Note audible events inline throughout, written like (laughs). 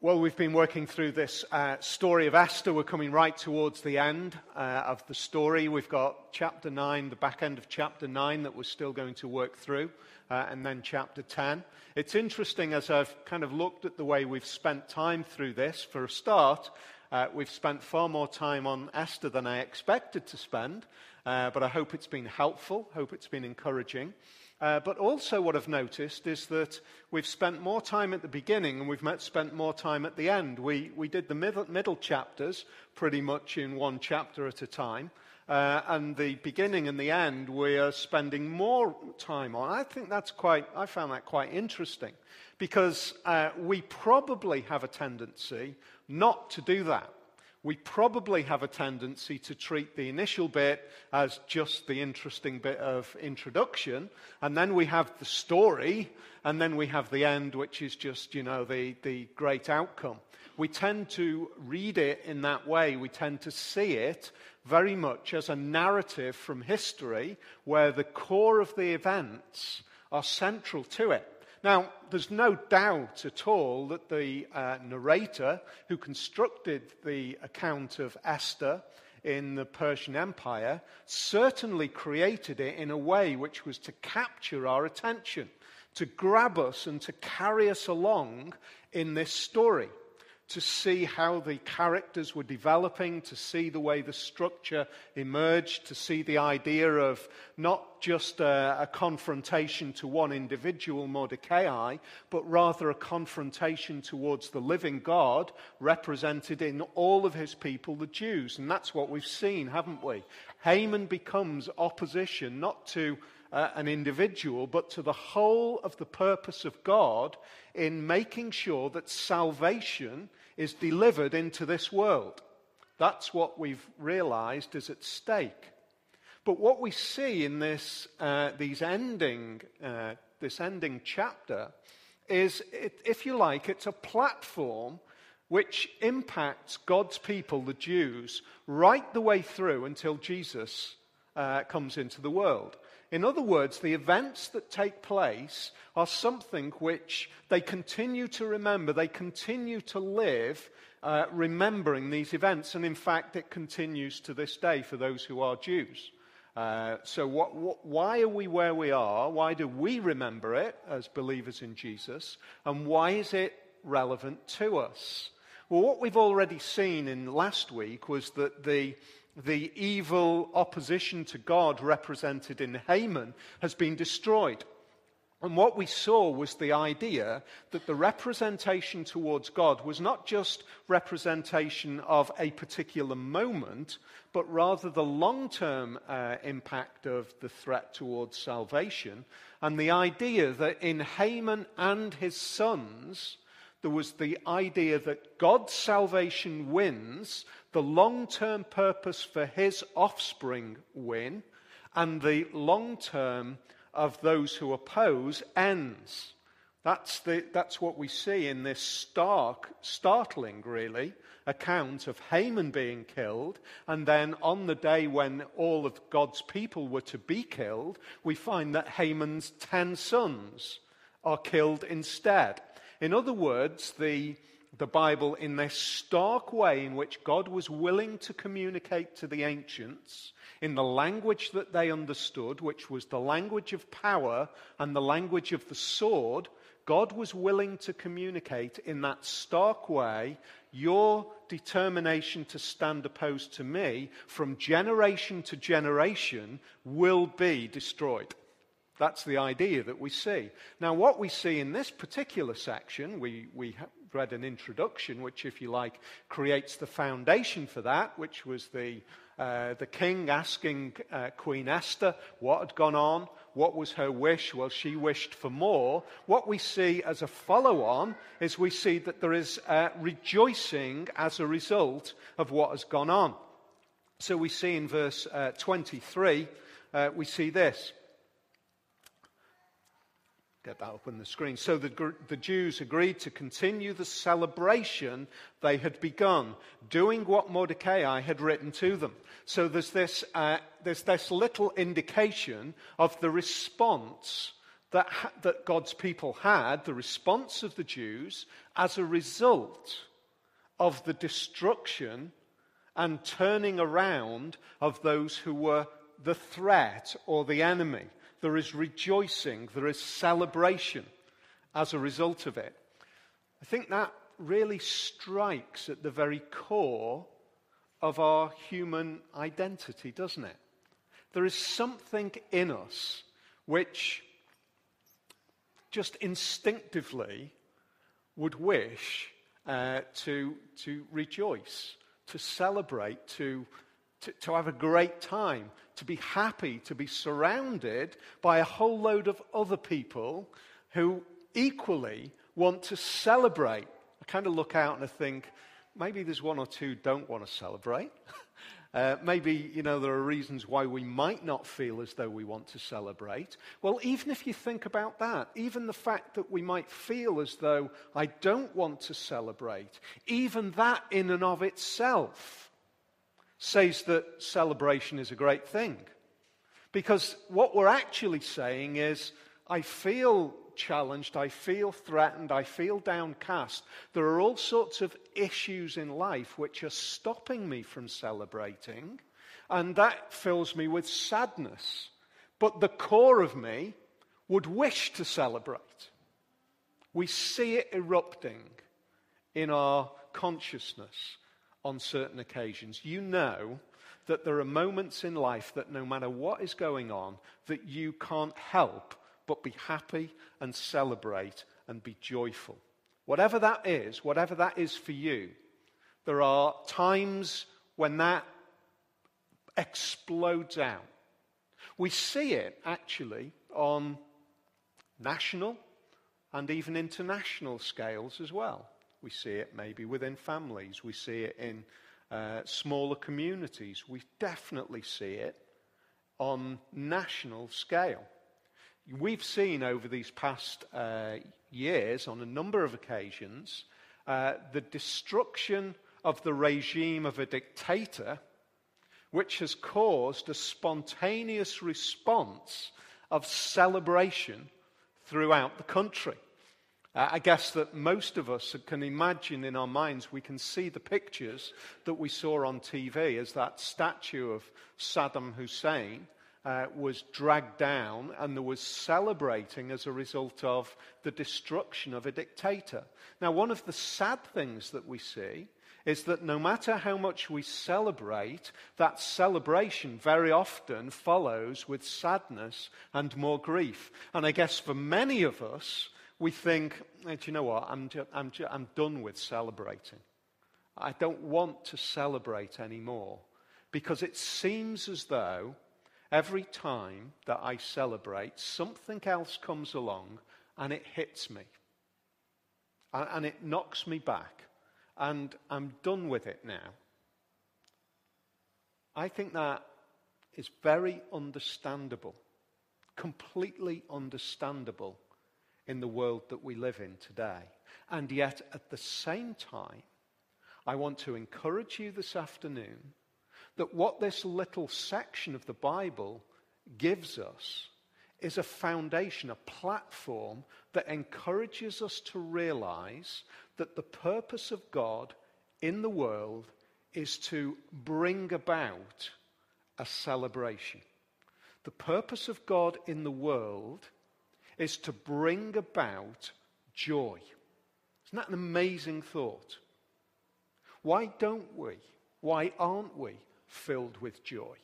Well, we've been working through this uh, story of Esther. We're coming right towards the end uh, of the story. We've got chapter 9, the back end of chapter 9 that we're still going to work through, uh, and then chapter 10. It's interesting as I've kind of looked at the way we've spent time through this. For a start, uh, we've spent far more time on Esther than I expected to spend, uh, but I hope it's been helpful, hope it's been encouraging. Uh, but also, what I've noticed is that we've spent more time at the beginning and we've spent more time at the end. We, we did the middle, middle chapters pretty much in one chapter at a time. Uh, and the beginning and the end we are spending more time on. I think that's quite, I found that quite interesting because uh, we probably have a tendency not to do that we probably have a tendency to treat the initial bit as just the interesting bit of introduction, and then we have the story, and then we have the end, which is just, you know, the, the great outcome. We tend to read it in that way. We tend to see it very much as a narrative from history where the core of the events are central to it. Now, there's no doubt at all that the uh, narrator who constructed the account of Esther in the Persian Empire certainly created it in a way which was to capture our attention, to grab us and to carry us along in this story to see how the characters were developing, to see the way the structure emerged, to see the idea of not just a, a, confrontation to one individual, Mordecai, but rather a confrontation towards the living God represented in all of his people, the Jews. And that's what we've seen, haven't we? Haman becomes opposition not to uh, an individual, but to the whole of the purpose of God in making sure that salvation is delivered into this world. That's what we've realized is at stake. But what we see in this, uh, these ending, uh, this ending chapter is, it, if you like, it's a platform which impacts God's people, the Jews, right the way through until Jesus uh, comes into the world. In other words, the events that take place are something which they continue to remember, they continue to live uh, remembering these events, and in fact, it continues to this day for those who are Jews. Uh, so, what, what, why are we where we are? Why do we remember it as believers in Jesus? And why is it relevant to us? Well, what we've already seen in last week was that the the evil opposition to God represented in Haman has been destroyed. And what we saw was the idea that the representation towards God was not just representation of a particular moment, but rather the long term uh, impact of the threat towards salvation. And the idea that in Haman and his sons, there was the idea that God's salvation wins, the long term purpose for his offspring win, and the long term of those who oppose ends. That's, the, that's what we see in this stark, startling, really, account of Haman being killed. And then on the day when all of God's people were to be killed, we find that Haman's ten sons are killed instead. In other words, the, the Bible, in this stark way in which God was willing to communicate to the ancients, in the language that they understood, which was the language of power and the language of the sword, God was willing to communicate in that stark way your determination to stand opposed to me from generation to generation will be destroyed. That's the idea that we see. Now, what we see in this particular section, we, we read an introduction, which, if you like, creates the foundation for that, which was the, uh, the king asking uh, Queen Esther what had gone on, what was her wish. Well, she wished for more. What we see as a follow on is we see that there is uh, rejoicing as a result of what has gone on. So we see in verse uh, 23, uh, we see this get that up on the screen. So the, the Jews agreed to continue the celebration they had begun, doing what Mordecai had written to them. So there's this, uh, there's this little indication of the response that, ha- that God's people had, the response of the Jews, as a result of the destruction and turning around of those who were the threat or the enemy. There is rejoicing, there is celebration as a result of it. I think that really strikes at the very core of our human identity, doesn't it? There is something in us which just instinctively would wish uh, to, to rejoice, to celebrate, to, to, to have a great time, to be happy, to be surrounded by a whole load of other people who equally want to celebrate. I kind of look out and I think, maybe there's one or two don't want to celebrate. (laughs) Uh, maybe, you know, there are reasons why we might not feel as though we want to celebrate. Well, even if you think about that, even the fact that we might feel as though I don't want to celebrate, even that in and of itself says that celebration is a great thing. Because what we're actually saying is, I feel challenged, I feel threatened, I feel downcast. There are all sorts of issues in life which are stopping me from celebrating, and that fills me with sadness. But the core of me would wish to celebrate. We see it erupting in our consciousness on certain occasions. You know that there are moments in life that no matter what is going on, that you can't help but be happy and celebrate and be joyful. Whatever that is, whatever that is for you, there are times when that explodes out. We see it actually on national and even international scales as well. We see it maybe within families, we see it in uh, smaller communities, we definitely see it on national scale. We've seen over these past uh, years, on a number of occasions, uh, the destruction of the regime of a dictator, which has caused a spontaneous response of celebration throughout the country. I guess that most of us can imagine in our minds, we can see the pictures that we saw on TV as that statue of Saddam Hussein uh, was dragged down and there was celebrating as a result of the destruction of a dictator. Now, one of the sad things that we see is that no matter how much we celebrate, that celebration very often follows with sadness and more grief. And I guess for many of us, we think, hey, do you know what? I'm, ju- I'm, ju- I'm done with celebrating. I don't want to celebrate anymore because it seems as though Every time that I celebrate, something else comes along and it hits me. And it knocks me back. And I'm done with it now. I think that is very understandable, completely understandable in the world that we live in today. And yet, at the same time, I want to encourage you this afternoon that what this little section of the Bible gives us is a foundation, a platform that encourages us to realize that the purpose of God in the world is to bring about a celebration. The purpose of God in the world is to bring about joy. Isn't that an amazing thought? Why don't we? Why aren't we filled with joy.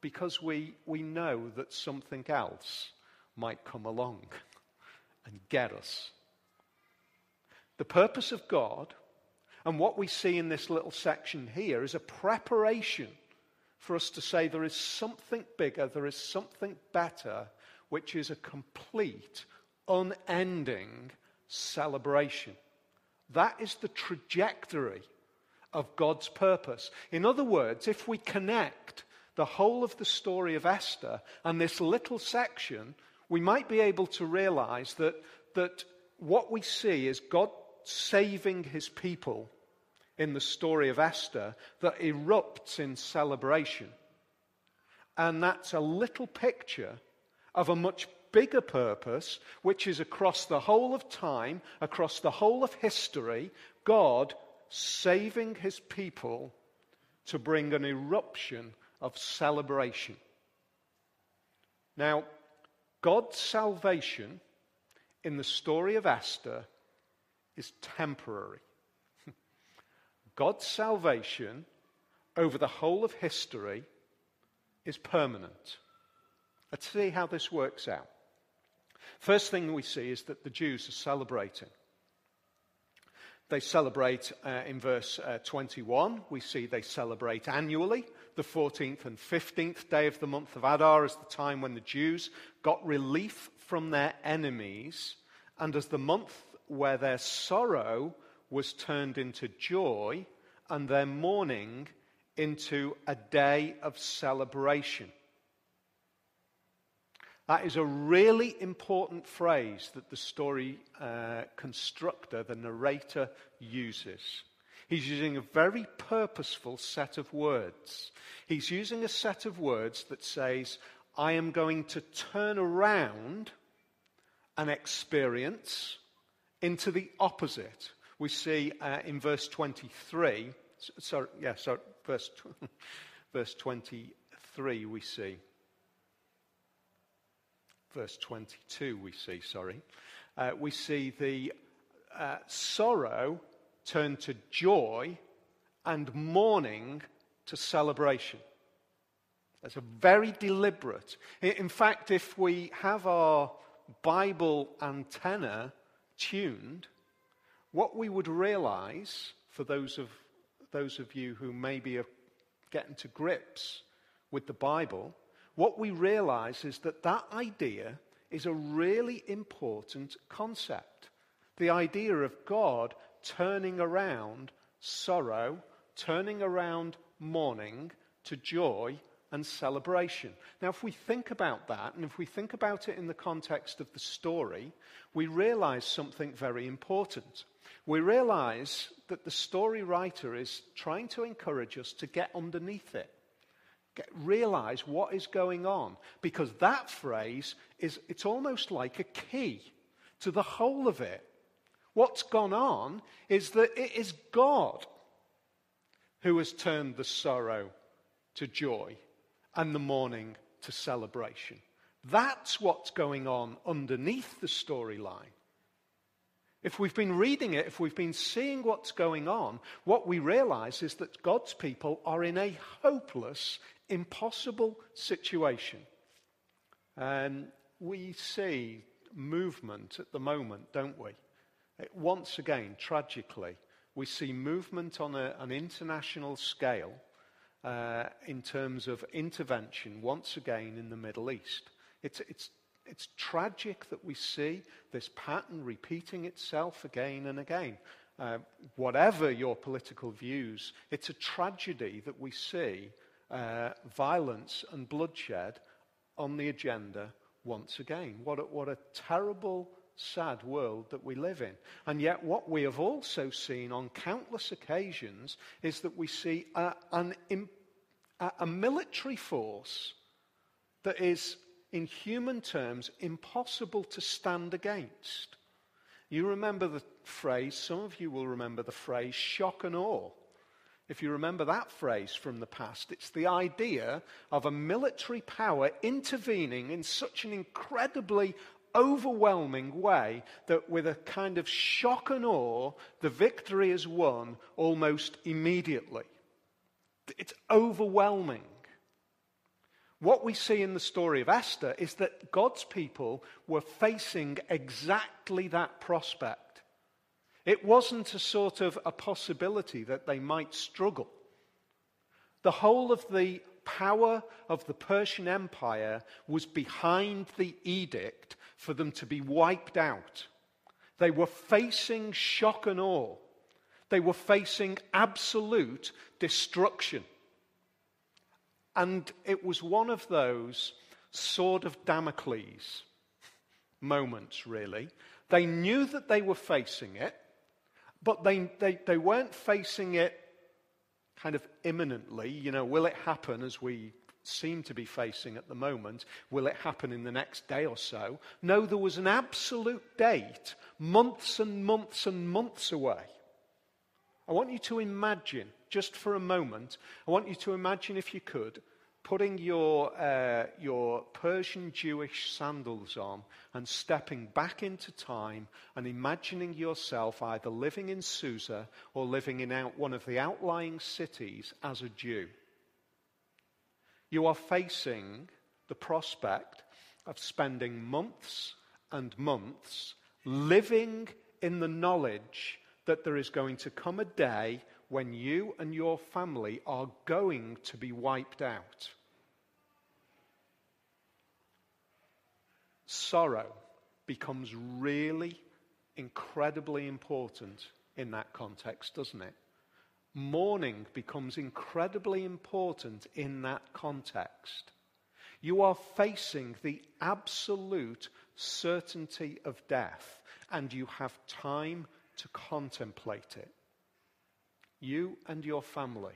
Because we, we know that something else might come along and get us. The purpose of God and what we see in this little section here is a preparation for us to say there is something bigger, there is something better, which is a complete, unending celebration. That is the trajectory of God's purpose. In other words, if we connect the whole of the story of Esther and this little section, we might be able to realize that, that what we see is God saving his people in the story of Esther that erupts in celebration. And that's a little picture of a much bigger purpose, which is across the whole of time, across the whole of history, God saving his people to bring an eruption of celebration. Now, God's salvation in the story of Esther is temporary. (laughs) God's salvation over the whole of history is permanent. Let's see how this works out. First thing we see is that the Jews are celebrating. They celebrate uh, in verse uh, 21. We see they celebrate annually. The 14th and 15th day of the month of Adar is the time when the Jews got relief from their enemies, and as the month where their sorrow was turned into joy and their mourning into a day of celebration. That is a really important phrase that the story uh, constructor, the narrator, uses. He's using a very purposeful set of words. He's using a set of words that says, I am going to turn around an experience into the opposite. We see uh, in verse 23, sorry, yeah, sorry, verse, (laughs) verse 23, we see verse 22, we see, sorry, uh, we see the uh, sorrow turned to joy and mourning to celebration. That's a very deliberate. In fact, if we have our Bible antenna tuned, what we would realize, for those of, those of you who maybe are getting to grips with the Bible, what we realize is that that idea is a really important concept. The idea of God turning around sorrow, turning around mourning to joy and celebration. Now, if we think about that, and if we think about it in the context of the story, we realize something very important. We realize that the story writer is trying to encourage us to get underneath it. Get, realize what is going on. Because that phrase is, it's almost like a key to the whole of it. What's gone on is that it is God who has turned the sorrow to joy and the mourning to celebration. That's what's going on underneath the storyline. If we've been reading it, if we've been seeing what's going on, what we realize is that God's people are in a hopeless, impossible situation. And we see movement at the moment, don't we? Once again, tragically, we see movement on a, an international scale uh, in terms of intervention once again in the Middle East. It's, it's it's tragic that we see this pattern repeating itself again and again. Uh, whatever your political views, it's a tragedy that we see uh, violence and bloodshed on the agenda once again. What a, what a terrible, sad world that we live in. And yet, what we have also seen on countless occasions is that we see a, an, a, a military force that is in human terms, impossible to stand against. You remember the phrase, some of you will remember the phrase shock and awe. If you remember that phrase from the past, it's the idea of a military power intervening in such an incredibly overwhelming way that with a kind of shock and awe, the victory is won almost immediately. It's overwhelming. What we see in the story of Esther is that God's people were facing exactly that prospect. It wasn't a sort of a possibility that they might struggle. The whole of the power of the Persian Empire was behind the edict for them to be wiped out. They were facing shock and awe. They were facing absolute destruction. And it was one of those sword of Damocles moments, really. They knew that they were facing it, but they, they, they weren't facing it kind of imminently. You know, will it happen as we seem to be facing at the moment. Will it happen in the next day or so? No, there was an absolute date, months and months and months away. I want you to imagine, just for a moment, I want you to imagine, if you could, putting your, uh, your Persian Jewish sandals on and stepping back into time and imagining yourself either living in Susa or living in out, one of the outlying cities as a Jew. You are facing the prospect of spending months and months living in the knowledge that there is going to come a day when you and your family are going to be wiped out. Sorrow becomes really incredibly important in that context, doesn't it? Mourning becomes incredibly important in that context. You are facing the absolute certainty of death, and you have time to contemplate it. You and your family.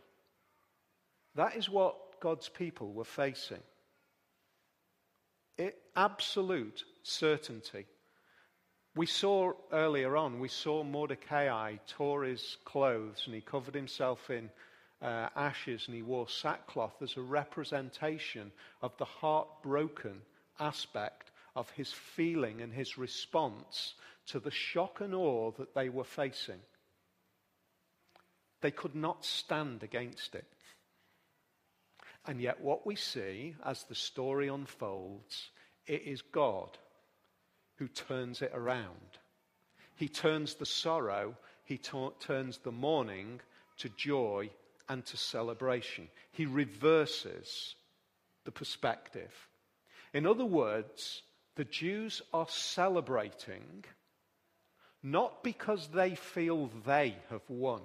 That is what God's people were facing. It, absolute certainty. We saw earlier on, we saw Mordecai tore his clothes and he covered himself in uh, ashes and he wore sackcloth as a representation of the heartbroken aspect of his feeling and his response to the shock and awe that they were facing. They could not stand against it. And yet, what we see as the story unfolds, it is God who turns it around. He turns the sorrow, he turns the mourning to joy and to celebration. He reverses the perspective. In other words, the Jews are celebrating not because they feel they have won.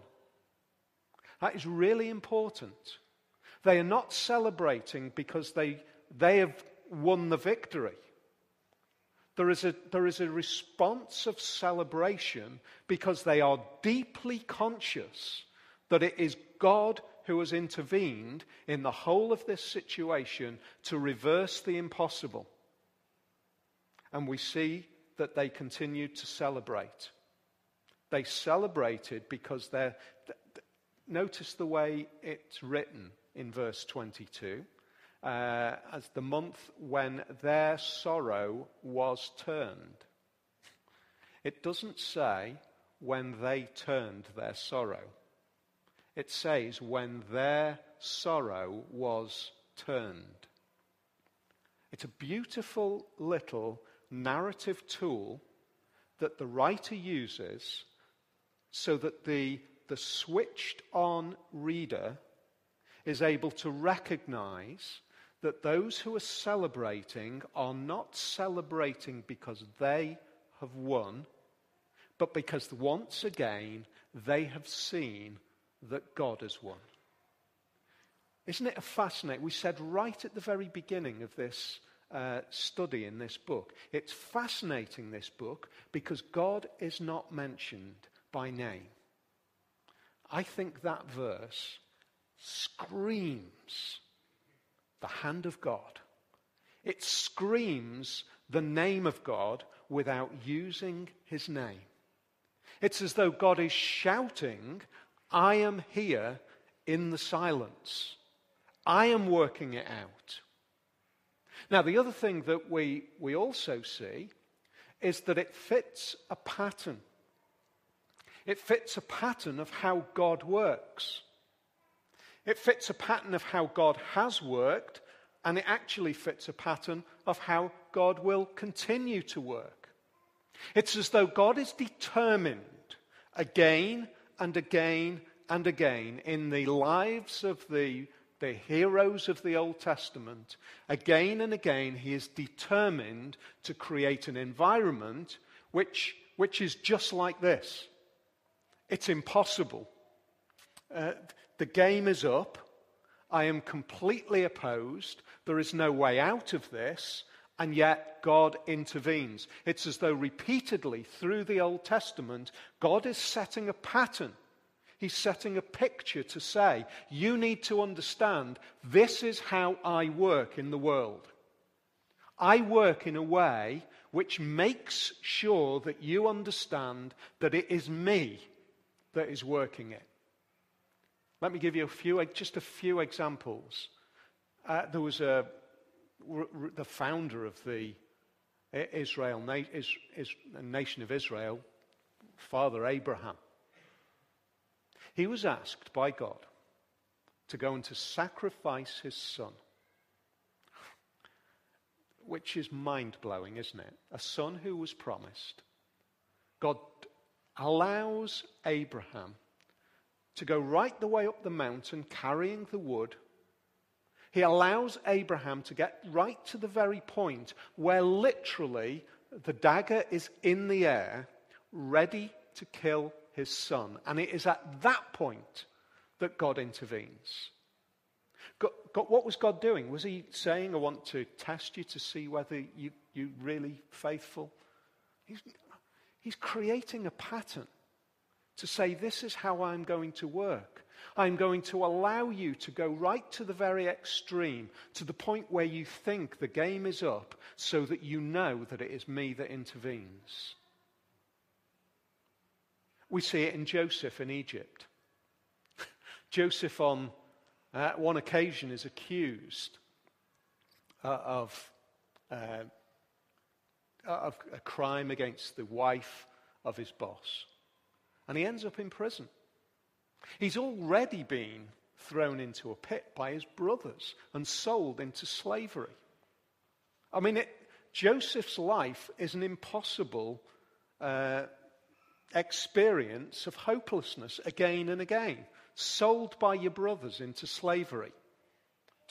That is really important. They are not celebrating because they, they have won the victory. There is, a, there is a response of celebration because they are deeply conscious that it is God who has intervened in the whole of this situation to reverse the impossible. And we see that they continued to celebrate. They celebrated because they're. Notice the way it's written in verse 22 uh, as the month when their sorrow was turned. It doesn't say when they turned their sorrow. It says when their sorrow was turned. It's a beautiful little narrative tool that the writer uses so that the, the switched on reader is able to recognize that those who are celebrating are not celebrating because they have won, but because once again they have seen that God has won. Isn't it fascinating? We said right at the very beginning of this uh, study in this book. It's fascinating, this book, because God is not mentioned by name. I think that verse screams the hand of God. It screams the name of God without using his name. It's as though God is shouting, I am here in the silence. I am working it out. Now, the other thing that we, we also see is that it fits a pattern. It fits a pattern of how God works. It fits a pattern of how God has worked, and it actually fits a pattern of how God will continue to work. It's as though God is determined again and again and again in the lives of the the heroes of the Old Testament, again and again, he is determined to create an environment which, which is just like this. It's impossible. Uh, the game is up. I am completely opposed. There is no way out of this. And yet, God intervenes. It's as though repeatedly through the Old Testament, God is setting a pattern He's setting a picture to say, you need to understand this is how I work in the world. I work in a way which makes sure that you understand that it is me that is working it. Let me give you a few, just a few examples. Uh, there was a, the founder of the Israel, nation of Israel, Father Abraham. He was asked by God to go and to sacrifice his son, which is mind blowing, isn't it? A son who was promised. God allows Abraham to go right the way up the mountain carrying the wood. He allows Abraham to get right to the very point where literally the dagger is in the air, ready to kill his son. And it is at that point that God intervenes. God, God, what was God doing? Was he saying, I want to test you to see whether you, you're really faithful? He's, he's creating a pattern to say, This is how I'm going to work. I'm going to allow you to go right to the very extreme, to the point where you think the game is up, so that you know that it is me that intervenes. We see it in Joseph in Egypt. (laughs) Joseph, on uh, one occasion, is accused uh, of, uh, of a crime against the wife of his boss. And he ends up in prison. He's already been thrown into a pit by his brothers and sold into slavery. I mean, it, Joseph's life is an impossible uh, experience of hopelessness again and again, sold by your brothers into slavery,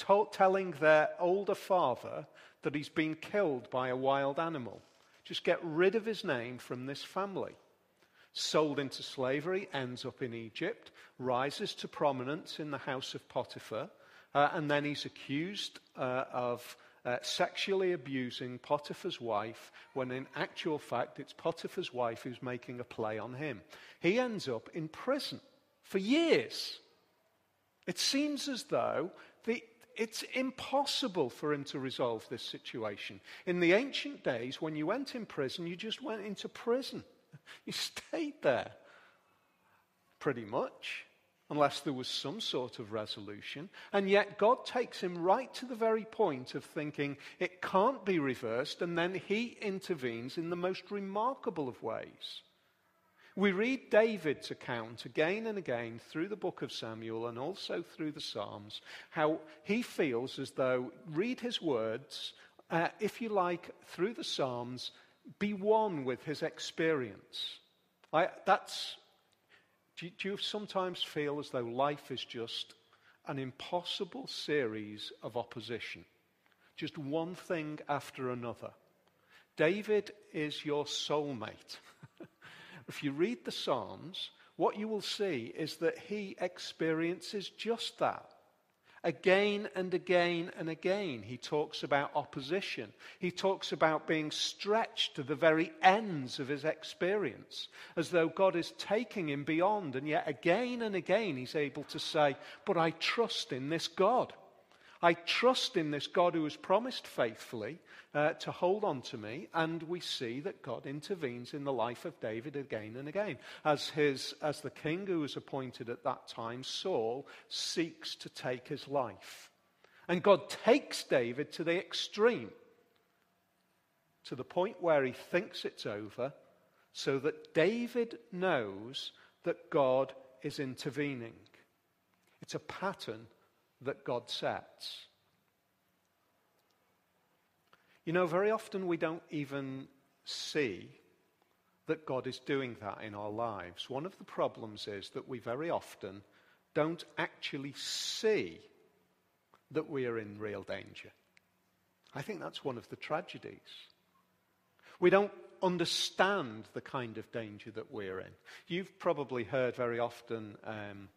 told, telling their older father that he's been killed by a wild animal. Just get rid of his name from this family. Sold into slavery, ends up in Egypt, rises to prominence in the house of Potiphar, uh, and then he's accused uh, of uh, sexually abusing Potiphar's wife when in actual fact it's Potiphar's wife who's making a play on him. He ends up in prison for years. It seems as though the, it's impossible for him to resolve this situation. In the ancient days, when you went in prison, you just went into prison. (laughs) You stayed there, pretty much unless there was some sort of resolution. And yet God takes him right to the very point of thinking it can't be reversed, and then he intervenes in the most remarkable of ways. We read David's account again and again through the book of Samuel and also through the Psalms, how he feels as though, read his words, uh, if you like, through the Psalms, be one with his experience. I, that's do, do you sometimes feel as though life is just an impossible series of opposition? Just one thing after another. David is your soulmate. If you read the Psalms, what you will see is that he experiences just that. Again and again and again, he talks about opposition. He talks about being stretched to the very ends of his experience, as though God is taking him beyond. And yet, again and again, he's able to say, But I trust in this God. I trust in this God who has promised faithfully uh, to hold on to me, and we see that God intervenes in the life of David again and again. As, his, as the king who was appointed at that time, Saul, seeks to take his life. And God takes David to the extreme, to the point where he thinks it's over, so that David knows that God is intervening. It's a pattern that God sets. You know, very often we don't even see that God is doing that in our lives. One of the problems is that we very often don't actually see that we are in real danger. I think that's one of the tragedies. We don't understand the kind of danger that we're in. You've probably heard very often um,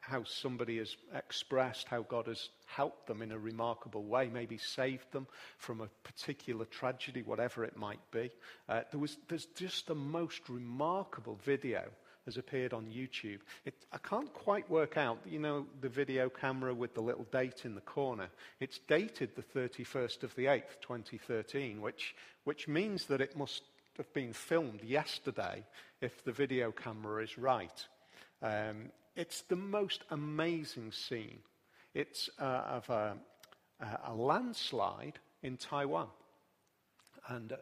how somebody has expressed how God has helped them in a remarkable way, maybe saved them from a particular tragedy, whatever it might be. Uh, there was, there's just the most remarkable video has appeared on YouTube. It, I can't quite work out, you know, the video camera with the little date in the corner. It's dated the 31st of the 8th, 2013, which, which means that it must have been filmed yesterday if the video camera is right. Um, it's the most amazing scene. It's uh, of a, a landslide in Taiwan. And uh,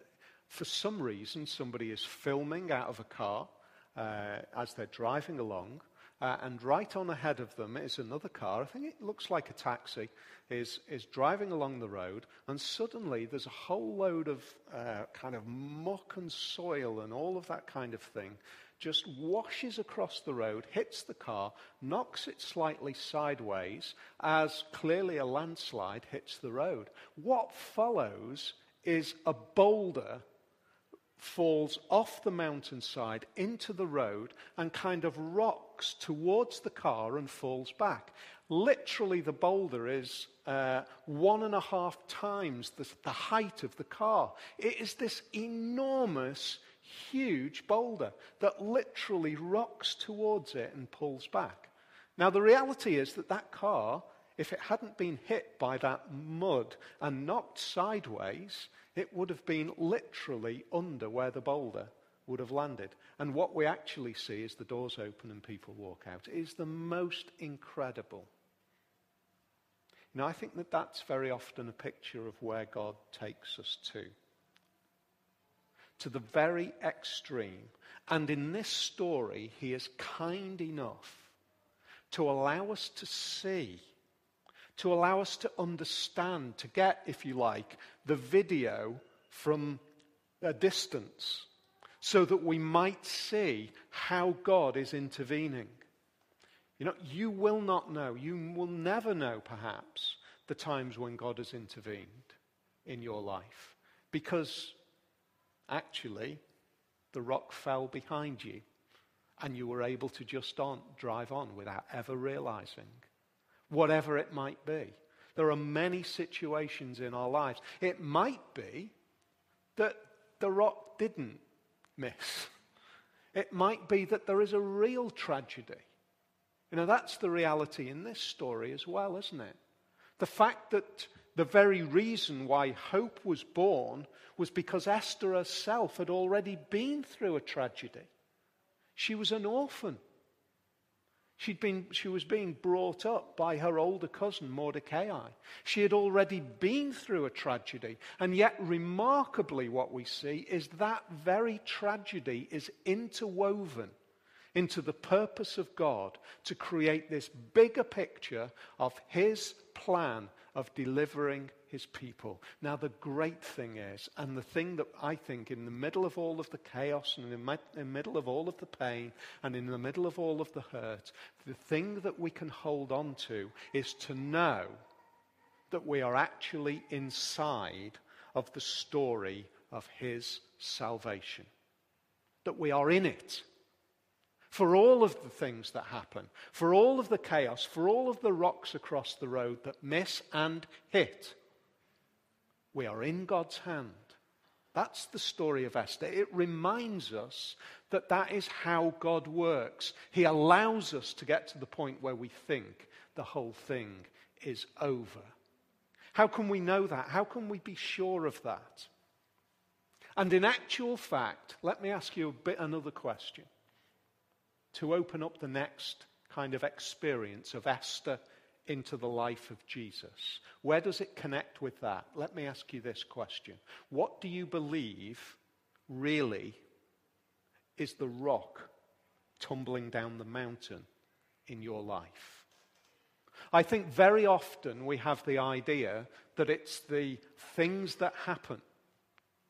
for some reason, somebody is filming out of a car uh, as they're driving along. Uh, and right on ahead of them is another car. I think it looks like a taxi. Is is driving along the road, and suddenly there's a whole load of uh, kind of muck and soil and all of that kind of thing just washes across the road, hits the car, knocks it slightly sideways as clearly a landslide hits the road. What follows is a boulder falls off the mountainside into the road and kind of rocks towards the car and falls back. Literally, the boulder is uh, one and a half times the, the height of the car. It is this enormous, huge boulder that literally rocks towards it and pulls back. Now, the reality is that that car, if it hadn't been hit by that mud and knocked sideways, it would have been literally under where the boulder would have landed. And what we actually see is the doors open and people walk out. It is the most incredible. Know, I think that that's very often a picture of where God takes us to. To the very extreme. And in this story, he is kind enough to allow us to see to allow us to understand, to get, if you like, the video from a distance so that we might see how God is intervening. You know, you will not know, you will never know, perhaps, the times when God has intervened in your life because actually the rock fell behind you and you were able to just on, drive on without ever realizing whatever it might be. There are many situations in our lives. It might be that the rock didn't miss. It might be that there is a real tragedy. You know, that's the reality in this story as well, isn't it? The fact that the very reason why hope was born was because Esther herself had already been through a tragedy. She was an orphan. She'd been, she was being brought up by her older cousin, Mordecai. She had already been through a tragedy. And yet, remarkably, what we see is that very tragedy is interwoven into the purpose of God to create this bigger picture of His plan of delivering his people. Now, the great thing is, and the thing that I think in the middle of all of the chaos and in the middle of all of the pain and in the middle of all of the hurt, the thing that we can hold on to is to know that we are actually inside of the story of his salvation. That we are in it for all of the things that happen, for all of the chaos, for all of the rocks across the road that miss and hit. We are in God's hand. That's the story of Esther. It reminds us that that is how God works. He allows us to get to the point where we think the whole thing is over. How can we know that? How can we be sure of that? And in actual fact, let me ask you a bit another question to open up the next kind of experience of Esther into the life of Jesus. Where does it connect with that? Let me ask you this question What do you believe really is the rock tumbling down the mountain in your life? I think very often we have the idea that it's the things that happen,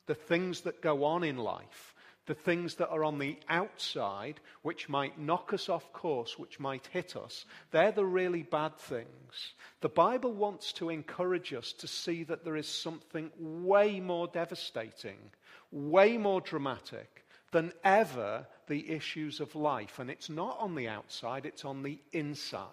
the things that go on in life, the things that are on the outside, which might knock us off course, which might hit us, they're the really bad things. The Bible wants to encourage us to see that there is something way more devastating, way more dramatic than ever the issues of life. And it's not on the outside, it's on the inside.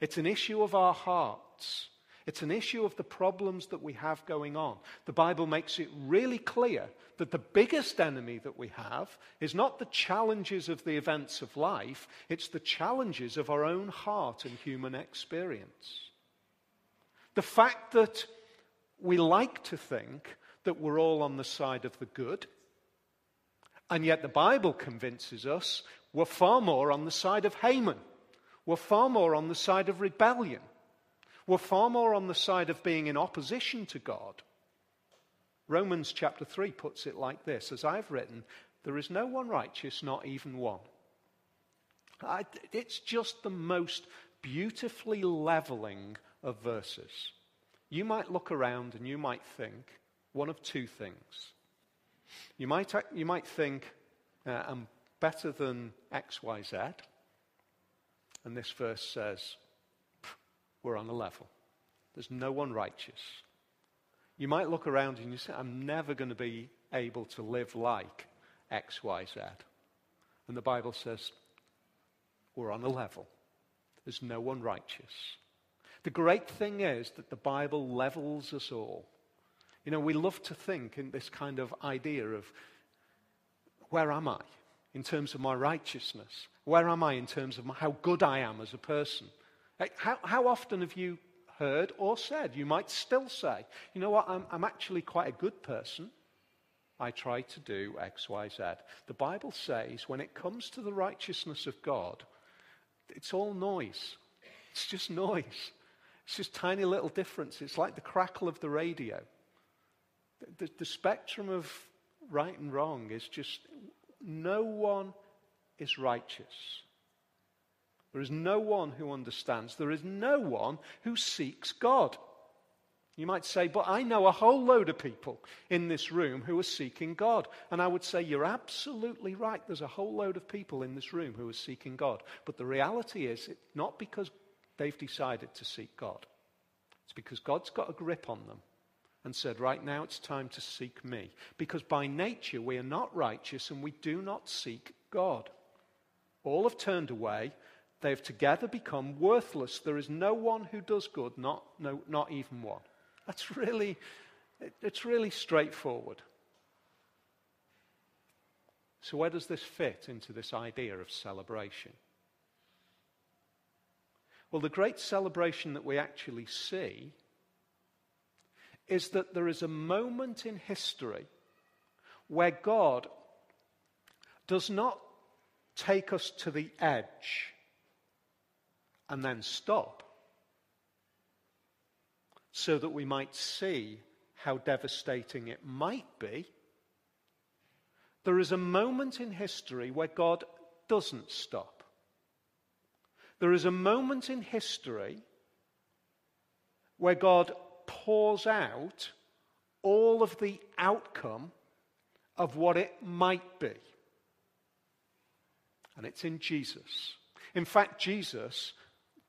It's an issue of our hearts. It's an issue of the problems that we have going on. The Bible makes it really clear that the biggest enemy that we have is not the challenges of the events of life, it's the challenges of our own heart and human experience. The fact that we like to think that we're all on the side of the good, and yet the Bible convinces us we're far more on the side of Haman. We're far more on the side of rebellion. We're far more on the side of being in opposition to God. Romans chapter 3 puts it like this As I've written, there is no one righteous, not even one. I, it's just the most beautifully leveling of verses. You might look around and you might think one of two things. You might, you might think, uh, I'm better than XYZ. And this verse says, we're on a level. There's no one righteous. You might look around and you say, I'm never going to be able to live like XYZ. And the Bible says, we're on a level. There's no one righteous. The great thing is that the Bible levels us all. You know, we love to think in this kind of idea of where am I in terms of my righteousness? Where am I in terms of my, how good I am as a person? How, how often have you heard or said, you might still say, you know what, I'm, I'm actually quite a good person. I try to do X, Y, Z. The Bible says when it comes to the righteousness of God, it's all noise. It's just noise. It's just tiny little difference. It's like the crackle of the radio. The, the spectrum of right and wrong is just no one is righteous. There is no one who understands. There is no one who seeks God. You might say, but I know a whole load of people in this room who are seeking God. And I would say, you're absolutely right. There's a whole load of people in this room who are seeking God. But the reality is, it's not because they've decided to seek God, it's because God's got a grip on them and said, Right now it's time to seek me. Because by nature we are not righteous and we do not seek God. All have turned away. They have together become worthless. There is no one who does good, not, no, not even one. That's really, it's really straightforward. So, where does this fit into this idea of celebration? Well, the great celebration that we actually see is that there is a moment in history where God does not take us to the edge and then stop so that we might see how devastating it might be. There is a moment in history where God doesn't stop. There is a moment in history where God pours out all of the outcome of what it might be. And it's in Jesus. In fact, Jesus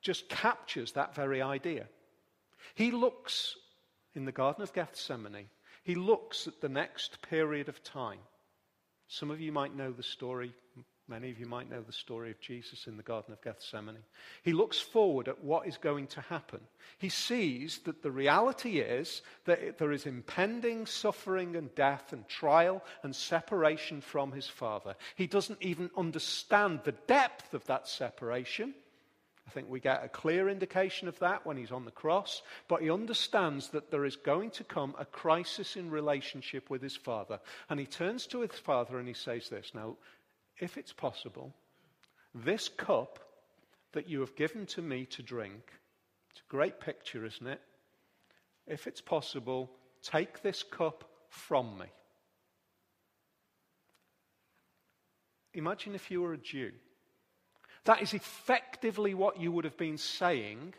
just captures that very idea. He looks in the Garden of Gethsemane, he looks at the next period of time. Some of you might know the story Many of you might know the story of Jesus in the Garden of Gethsemane. He looks forward at what is going to happen. He sees that the reality is that there is impending suffering and death and trial and separation from his Father. He doesn't even understand the depth of that separation. I think we get a clear indication of that when he's on the cross, but he understands that there is going to come a crisis in relationship with his father. And he turns to his father and he says this Now, if it's possible, this cup that you have given to me to drink, it's a great picture, isn't it? If it's possible, take this cup from me. Imagine if you were a Jew. That is effectively what you would have been saying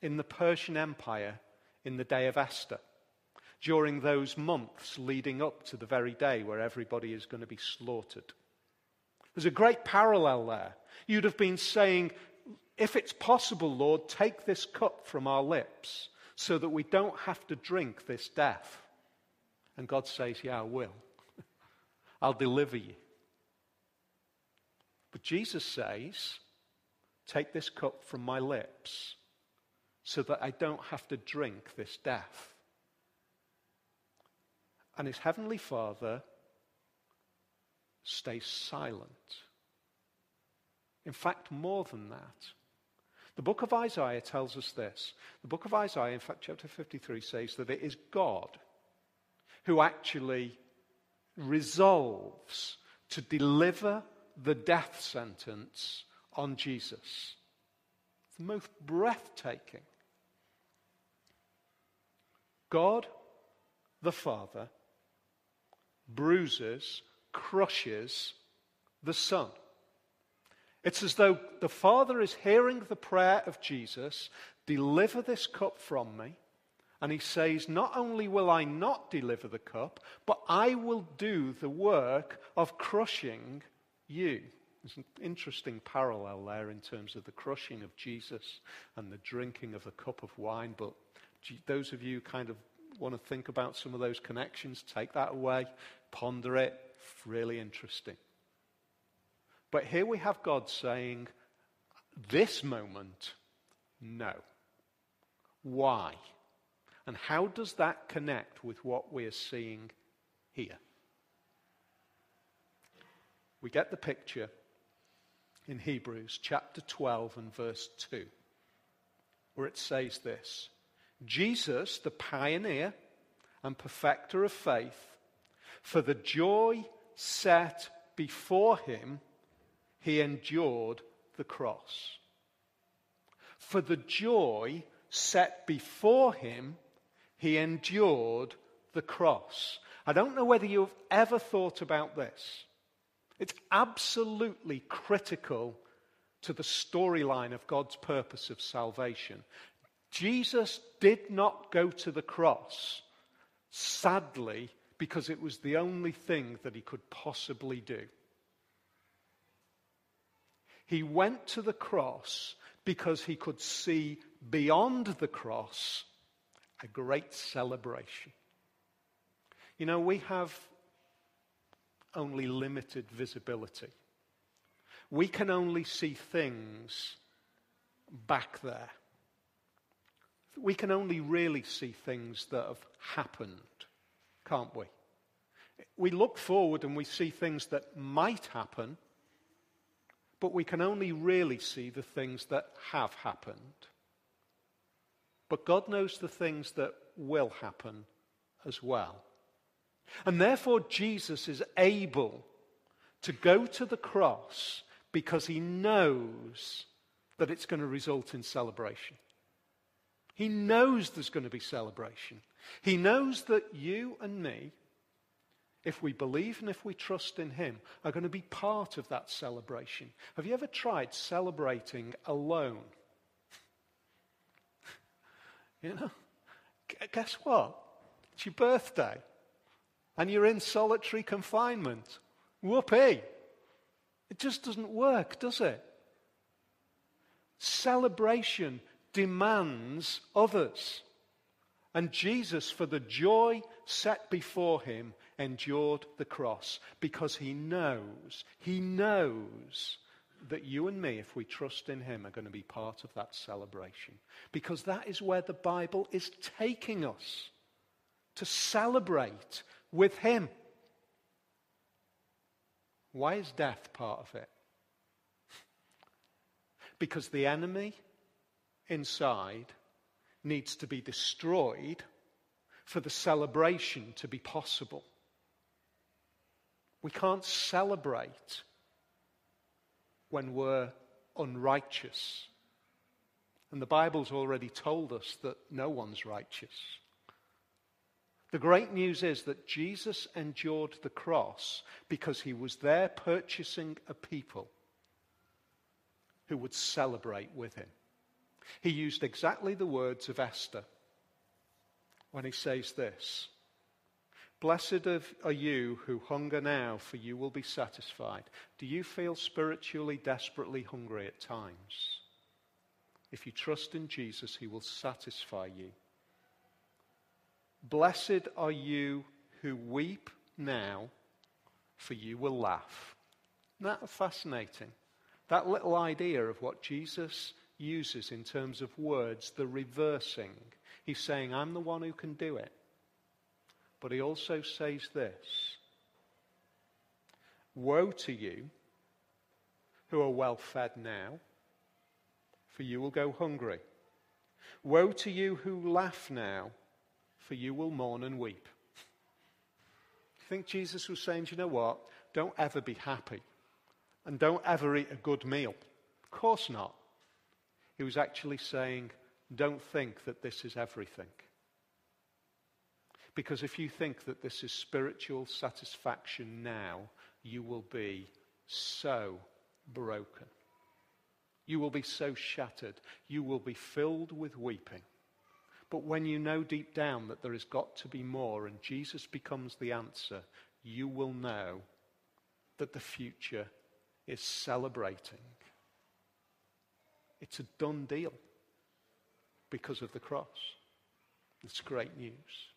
in the Persian Empire in the day of Esther, during those months leading up to the very day where everybody is going to be slaughtered. There's a great parallel there. You'd have been saying, if it's possible, Lord, take this cup from our lips so that we don't have to drink this death. And God says, Yeah, I will. (laughs) I'll deliver you. But Jesus says, Take this cup from my lips so that I don't have to drink this death. And his heavenly Father stays silent. In fact, more than that. The book of Isaiah tells us this. The book of Isaiah, in fact, chapter 53, says that it is God who actually resolves to deliver the death sentence on Jesus. It's the most breathtaking. God, the Father, bruises, crushes the Son. It's as though the Father is hearing the prayer of Jesus deliver this cup from me. And he says, Not only will I not deliver the cup, but I will do the work of crushing you. There's an interesting parallel there in terms of the crushing of Jesus and the drinking of the cup of wine. But those of you kind of want to think about some of those connections, take that away, ponder it. Really interesting. But here we have God saying, this moment, no. Why? And how does that connect with what we're seeing here? We get the picture in Hebrews chapter 12 and verse 2, where it says this Jesus, the pioneer and perfecter of faith, for the joy set before him, he endured the cross. For the joy set before him, he endured the cross. I don't know whether you've ever thought about this. It's absolutely critical to the storyline of God's purpose of salvation. Jesus did not go to the cross, sadly, because it was the only thing that he could possibly do. He went to the cross because he could see beyond the cross a great celebration. You know, we have only limited visibility. We can only see things back there. We can only really see things that have happened can't we? We look forward and we see things that might happen, but we can only really see the things that have happened. But God knows the things that will happen as well. And therefore, Jesus is able to go to the cross because he knows that it's going to result in celebration. He knows there's going to be celebration. He knows that you and me, if we believe and if we trust in Him, are going to be part of that celebration. Have you ever tried celebrating alone? (laughs) you know, guess what? It's your birthday, and you're in solitary confinement. Whoopee! It just doesn't work, does it? Celebration demands others. And Jesus, for the joy set before him, endured the cross because he knows, he knows that you and me, if we trust in him, are going to be part of that celebration. Because that is where the Bible is taking us to celebrate with him. Why is death part of it? (laughs) Because the enemy inside needs to be destroyed for the celebration to be possible. We can't celebrate when we're unrighteous. And the Bible's already told us that no one's righteous. The great news is that Jesus endured the cross because he was there purchasing a people who would celebrate with him. He used exactly the words of Esther when he says this Blessed are you who hunger now, for you will be satisfied. Do you feel spiritually desperately hungry at times? If you trust in Jesus, he will satisfy you. Blessed are you who weep now, for you will laugh. Isn't that fascinating? That little idea of what Jesus uses in terms of words the reversing. He's saying, I'm the one who can do it. But he also says this Woe to you who are well fed now, for you will go hungry. Woe to you who laugh now, for you will mourn and weep. I think Jesus was saying, you know what? Don't ever be happy. And don't ever eat a good meal. Of course not. He was actually saying, don't think that this is everything. Because if you think that this is spiritual satisfaction now, you will be so broken. You will be so shattered. You will be filled with weeping. But when you know deep down that there has got to be more and Jesus becomes the answer, you will know that the future is celebrating. It's a done deal because of the cross. It's great news.